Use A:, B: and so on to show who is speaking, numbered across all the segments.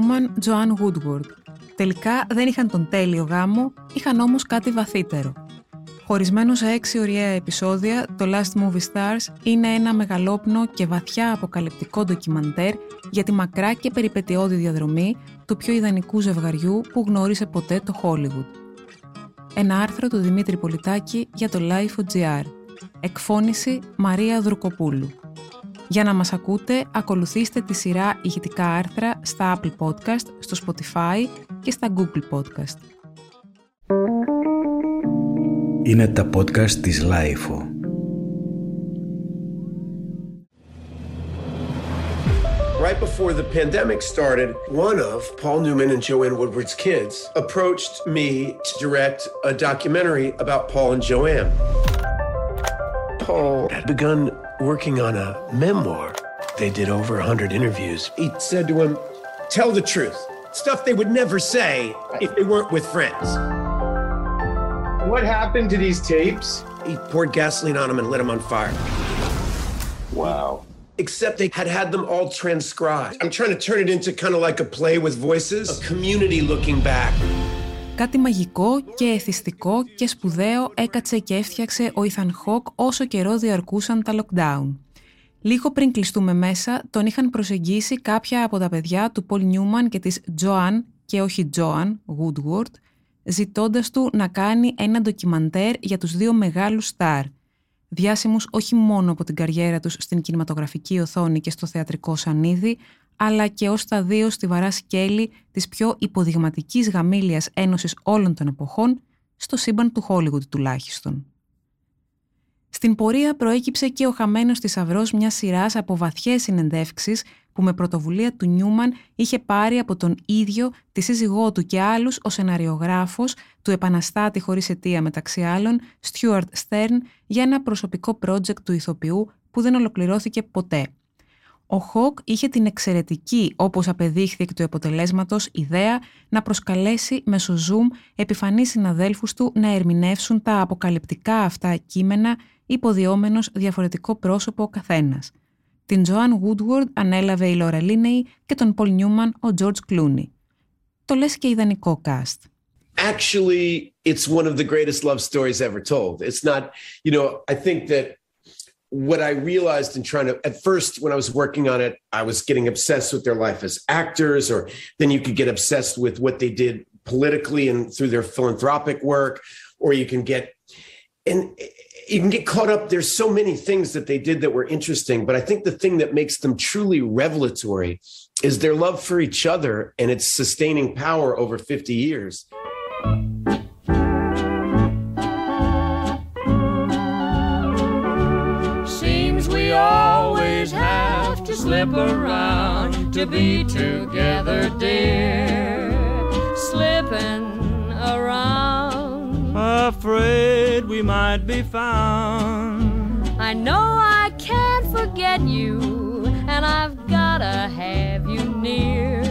A: Νιούμαν, Τζοάν Woodward. Τελικά δεν είχαν τον τέλειο γάμο, είχαν όμως κάτι βαθύτερο. Χωρισμένος σε έξι ωριαία επεισόδια, το Last Movie Stars είναι ένα μεγαλόπνο και βαθιά αποκαλυπτικό ντοκιμαντέρ για τη μακρά και περιπετειώδη διαδρομή του πιο ιδανικού ζευγαριού που γνώρισε ποτέ το Hollywood. Ένα άρθρο του Δημήτρη Πολιτάκη για το Life.gr. Εκφώνηση Μαρία Δρουκοπούλου. Για να μας ακούτε, ακολουθήστε τη σειρά ηχητικά άρθρα στα Apple Podcast, στο Spotify και στα Google Podcast.
B: Είναι τα podcast της Lifeo.
C: Right before the pandemic started, one of Paul Newman and Joanne Woodward's kids approached me to direct a documentary about Paul and Joanne. Paul had begun working on a memoir. They did over 100 interviews. He said to him, Tell the truth. Stuff they would never say if they weren't with friends.
D: What happened to these tapes?
C: He poured gasoline on them and lit them on fire.
D: Wow.
C: Except they had had them all transcribed. I'm trying to turn it into kind of like a play with voices, a community looking back.
A: Κάτι μαγικό και εθιστικό και σπουδαίο έκατσε και έφτιαξε ο Ethan Hawke όσο καιρό διαρκούσαν τα lockdown. Λίγο πριν κλειστούμε μέσα, τον είχαν προσεγγίσει κάποια από τα παιδιά του Paul Newman και της Joanne και όχι Joan Woodward, ζητώντας του να κάνει ένα ντοκιμαντέρ για τους δύο μεγάλους στάρ, διάσημους όχι μόνο από την καριέρα τους στην κινηματογραφική οθόνη και στο θεατρικό σανίδι, αλλά και ως τα δύο στιβαρά σκέλη της πιο υποδειγματικής γαμήλιας ένωσης όλων των εποχών, στο σύμπαν του Hollywood τουλάχιστον. Στην πορεία προέκυψε και ο χαμένος θησαυρός μιας σειράς από βαθιές συνεντεύξεις που με πρωτοβουλία του Νιούμαν είχε πάρει από τον ίδιο, τη σύζυγό του και άλλους ο σεναριογράφος του επαναστάτη χωρίς αιτία μεταξύ άλλων, Stuart Stern, για ένα προσωπικό project του ηθοποιού που δεν ολοκληρώθηκε ποτέ. Ο Χοκ είχε την εξαιρετική, όπως απεδείχθη εκ του αποτελέσματος, ιδέα να προσκαλέσει μέσω Zoom επιφανείς συναδέλφους του να ερμηνεύσουν τα αποκαλυπτικά αυτά κείμενα υποδιόμενος διαφορετικό πρόσωπο ο καθένας. Την Joanne Woodward ανέλαβε η Laura Linney και τον Paul Newman ο George Clooney. Το λες και ιδανικό cast.
C: Actually, it's one of the greatest love stories ever told. It's not, you know, I think that what I realized in trying to, at first, when I was working on it, I was getting obsessed with their life as actors, or then you could get obsessed with what they did politically and through their philanthropic work, or you can get, and you can get caught up. There's so many things that they did that were interesting, but I think the thing that makes them truly revelatory is their love for each other and its sustaining power over 50 years.
E: Slip around to be together, dear. Slipping around.
F: afraid we might be found.
E: I know I can't forget you, and I've gotta have you near.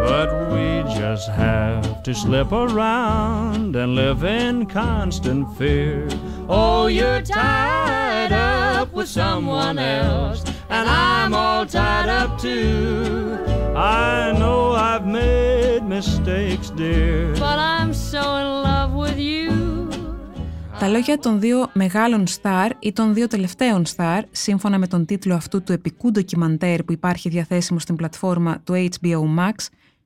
F: But we just have to slip around and live in constant fear.
E: Oh, you're tied up with someone else, and I'm all tied up too.
F: I know I've made mistakes, dear.
E: But I'm so in love with you.
A: Τα λόγια των δύο μεγάλων στάρ ή των δύο τελευταίων στάρ, σύμφωνα με τον τίτλο αυτού του επικού ντοκιμαντέρ που υπάρχει διαθέσιμο στην πλατφόρμα του HBO Max,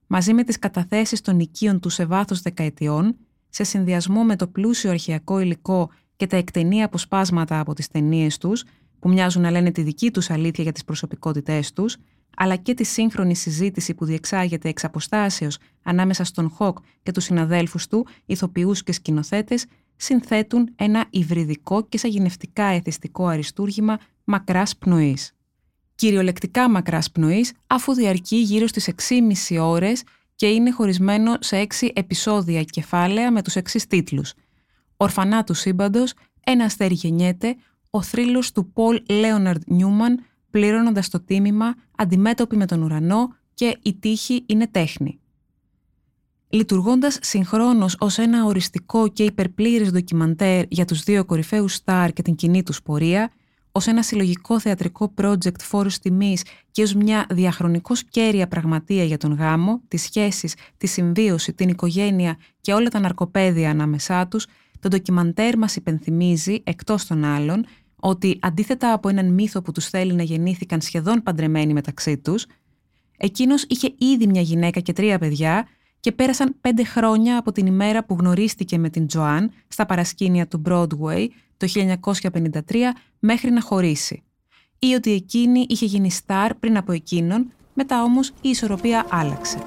A: μαζί με τις καταθέσεις των οικείων του σε βάθος δεκαετιών, σε συνδυασμό με το πλούσιο αρχαιακό υλικό και τα εκτενή αποσπάσματα από τις ταινίες τους, που μοιάζουν να λένε τη δική τους αλήθεια για τις προσωπικότητές τους, αλλά και τη σύγχρονη συζήτηση που διεξάγεται εξ αποστάσεως ανάμεσα στον Χοκ και τους συναδέλφους του, ηθοποιούς και σκηνοθέτες, συνθέτουν ένα υβριδικό και σαγηνευτικά εθιστικό αριστούργημα μακράς πνοής. Κυριολεκτικά μακράς πνοής, αφού διαρκεί γύρω στις 6,5 ώρες και είναι χωρισμένο σε 6 επεισόδια κεφάλαια με τους εξής τίτλους. Ορφανά του σύμπαντος, ένα αστέρι γεννιέται, ο θρύλος του Πολ Λέοναρντ Νιούμαν πληρώνοντας το τίμημα, αντιμέτωποι με τον ουρανό και η τύχη είναι τέχνη. Λειτουργώντας συγχρόνως ως ένα οριστικό και υπερπλήρες ντοκιμαντέρ για τους δύο κορυφαίους στάρ και την κοινή τους πορεία, ως ένα συλλογικό θεατρικό project φόρους τιμής και ως μια διαχρονικώς κέρια πραγματεία για τον γάμο, τις σχέσεις, τη συμβίωση, την οικογένεια και όλα τα ναρκοπαίδια ανάμεσά τους, το ντοκιμαντέρ μας υπενθυμίζει, εκτός των άλλων, ότι αντίθετα από έναν μύθο που τους θέλει να γεννήθηκαν σχεδόν παντρεμένοι μεταξύ τους, εκείνος είχε ήδη μια γυναίκα και τρία παιδιά και πέρασαν πέντε χρόνια από την ημέρα που γνωρίστηκε με την Τζοάν στα παρασκήνια του Broadway το 1953 μέχρι να χωρίσει. Ή ότι εκείνη είχε γίνει στάρ πριν από εκείνον, μετά όμως η ισορροπία άλλαξε.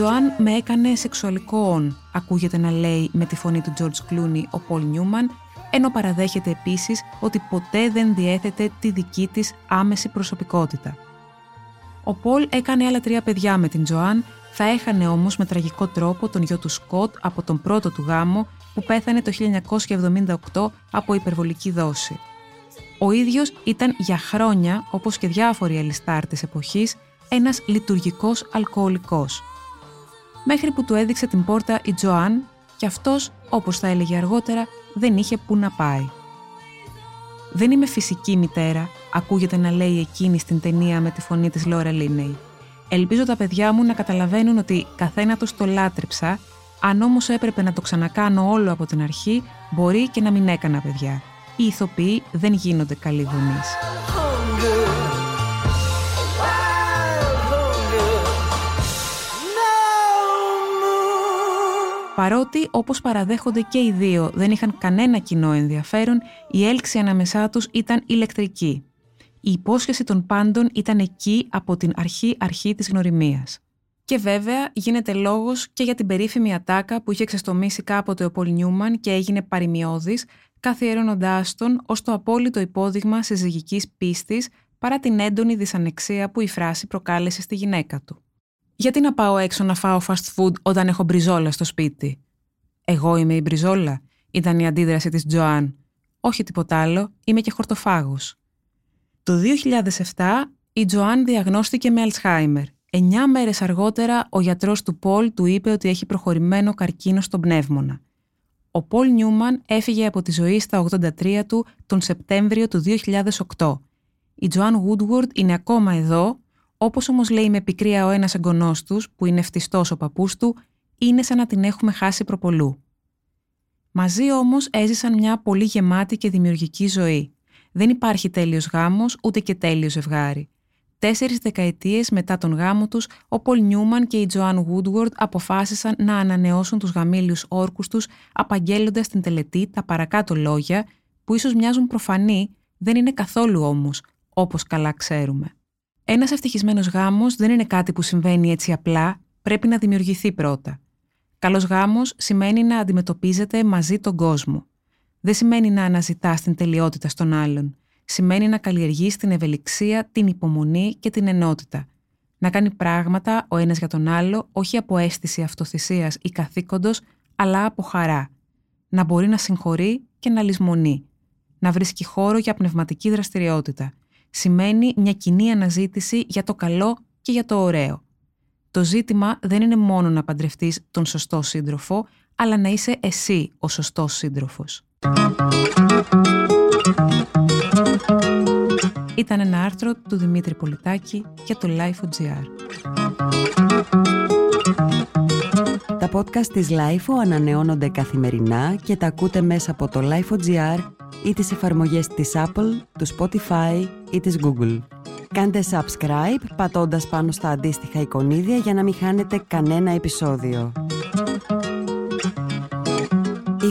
A: Τζοάν με έκανε σεξουαλικό όν, ακούγεται να λέει με τη φωνή του George Clooney ο Πολ Νιούμαν, ενώ παραδέχεται επίσης ότι ποτέ δεν διέθετε τη δική της άμεση προσωπικότητα. Ο Πολ έκανε άλλα τρία παιδιά με την Τζοάν, θα έχανε όμως με τραγικό τρόπο τον γιο του Σκοτ από τον πρώτο του γάμο που πέθανε το 1978 από υπερβολική δόση. Ο ίδιος ήταν για χρόνια, όπως και διάφοροι αλιστάρ της εποχής, ένας λειτουργικός αλκοολικός μέχρι που του έδειξε την πόρτα η Τζοάν και αυτός, όπως θα έλεγε αργότερα, δεν είχε που να πάει. «Δεν είμαι φυσική μητέρα», ακούγεται να λέει εκείνη στην ταινία με τη φωνή της Λόρα Λίνεϊ. «Ελπίζω τα παιδιά μου να καταλαβαίνουν ότι καθένα τους το λάτρεψα, αν όμως έπρεπε να το ξανακάνω όλο από την αρχή, μπορεί και να μην έκανα παιδιά. Οι ηθοποιοί δεν γίνονται καλοί γονείς». Παρότι, όπως παραδέχονται και οι δύο, δεν είχαν κανένα κοινό ενδιαφέρον, η έλξη ανάμεσά τους ήταν ηλεκτρική. Η υπόσχεση των πάντων ήταν εκεί από την αρχή-αρχή της γνωριμίας. Και βέβαια γίνεται λόγος και για την περίφημη ατάκα που είχε ξεστομίσει κάποτε ο Πολ Νιούμαν και έγινε παρημιώδης, καθιερώνοντάς τον ως το απόλυτο υπόδειγμα συζυγικής πίστης παρά την έντονη δυσανεξία που η φράση προκάλεσε στη γυναίκα του. Γιατί να πάω έξω να φάω fast food όταν έχω μπριζόλα στο σπίτι; Εγώ είμαι η μπριζόλα, ήταν η αντίδραση της Τζοάν. Όχι τίποτα άλλο, είμαι και χορτοφάγος. Το 2007 η Τζοάν διαγνώστηκε με Αλτσχάιμερ. Εννιά μέρες αργότερα ο γιατρός του Πολ του είπε ότι έχει προχωρημένο καρκίνο στον πνεύμονα. Ο Πολ Νιούμαν έφυγε από τη ζωή στα 83 του τον Σεπτέμβριο του 2008. Η Τζοάν Woodward είναι ακόμα εδώ όπως όμως λέει με πικρία ο ένας εγγονός τους, που είναι φτιστός ο παππούς του, είναι σαν να την έχουμε χάσει προπολού. Μαζί όμως έζησαν μια πολύ γεμάτη και δημιουργική ζωή. Δεν υπάρχει τέλειος γάμος, ούτε και τέλειο ζευγάρι. Τέσσερις δεκαετίες μετά τον γάμο τους, ο Πολ Νιούμαν και η Τζοάν Woodward αποφάσισαν να ανανεώσουν τους γαμήλιους όρκους τους, απαγγέλλοντας την τελετή τα παρακάτω λόγια, που ίσως μοιάζουν προφανή, δεν είναι καθόλου όμως, όπως καλά ξέρουμε. Ένας ευτυχισμένος γάμος δεν είναι κάτι που συμβαίνει έτσι απλά, πρέπει να δημιουργηθεί πρώτα. Καλός γάμος σημαίνει να αντιμετωπίζετε μαζί τον κόσμο. Δεν σημαίνει να αναζητάς την τελειότητα στον άλλον. Σημαίνει να καλλιεργείς την ευελιξία, την υπομονή και την ενότητα. Να κάνει πράγματα ο ένας για τον άλλο, όχι από αίσθηση αυτοθυσίας ή καθήκοντος, αλλά από χαρά. Να μπορεί να συγχωρεί και να λησμονεί. Να βρίσκει χώρο για πνευματική δραστηριότητα σημαίνει μια κοινή αναζήτηση για το καλό και για το ωραίο. Το ζήτημα δεν είναι μόνο να παντρευτείς τον σωστό σύντροφο, αλλά να είσαι εσύ ο σωστός σύντροφος. Ήταν ένα άρθρο του Δημήτρη Πολιτάκη για το Life.gr.
G: Τα podcast της Life ανανεώνονται καθημερινά και τα ακούτε μέσα από το Life.gr ή τις εφαρμογές της Apple, του Spotify ή της Google. Κάντε subscribe πατώντας πάνω στα αντίστοιχα εικονίδια για να μην χάνετε κανένα επεισόδιο.